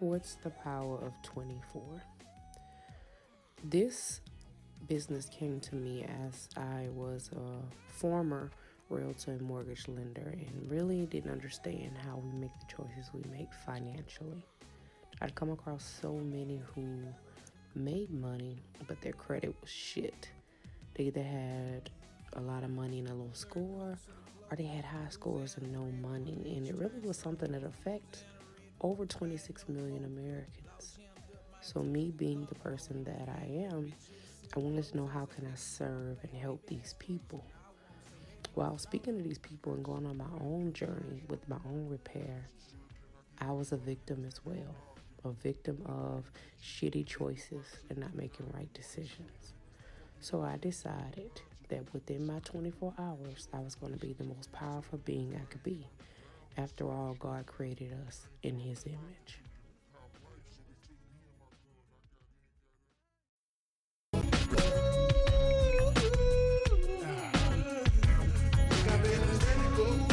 What's the power of 24? This business came to me as I was a former realtor and mortgage lender and really didn't understand how we make the choices we make financially. I'd come across so many who made money, but their credit was shit. They either had a lot of money and a low score, or they had high scores and no money. And it really was something that affects over 26 million Americans. So me being the person that I am, I wanted to know how can I serve and help these people. While speaking to these people and going on my own journey with my own repair, I was a victim as well. A victim of shitty choices and not making right decisions. So I decided that within my 24 hours, I was going to be the most powerful being I could be. After all, God created us in His image. Ah.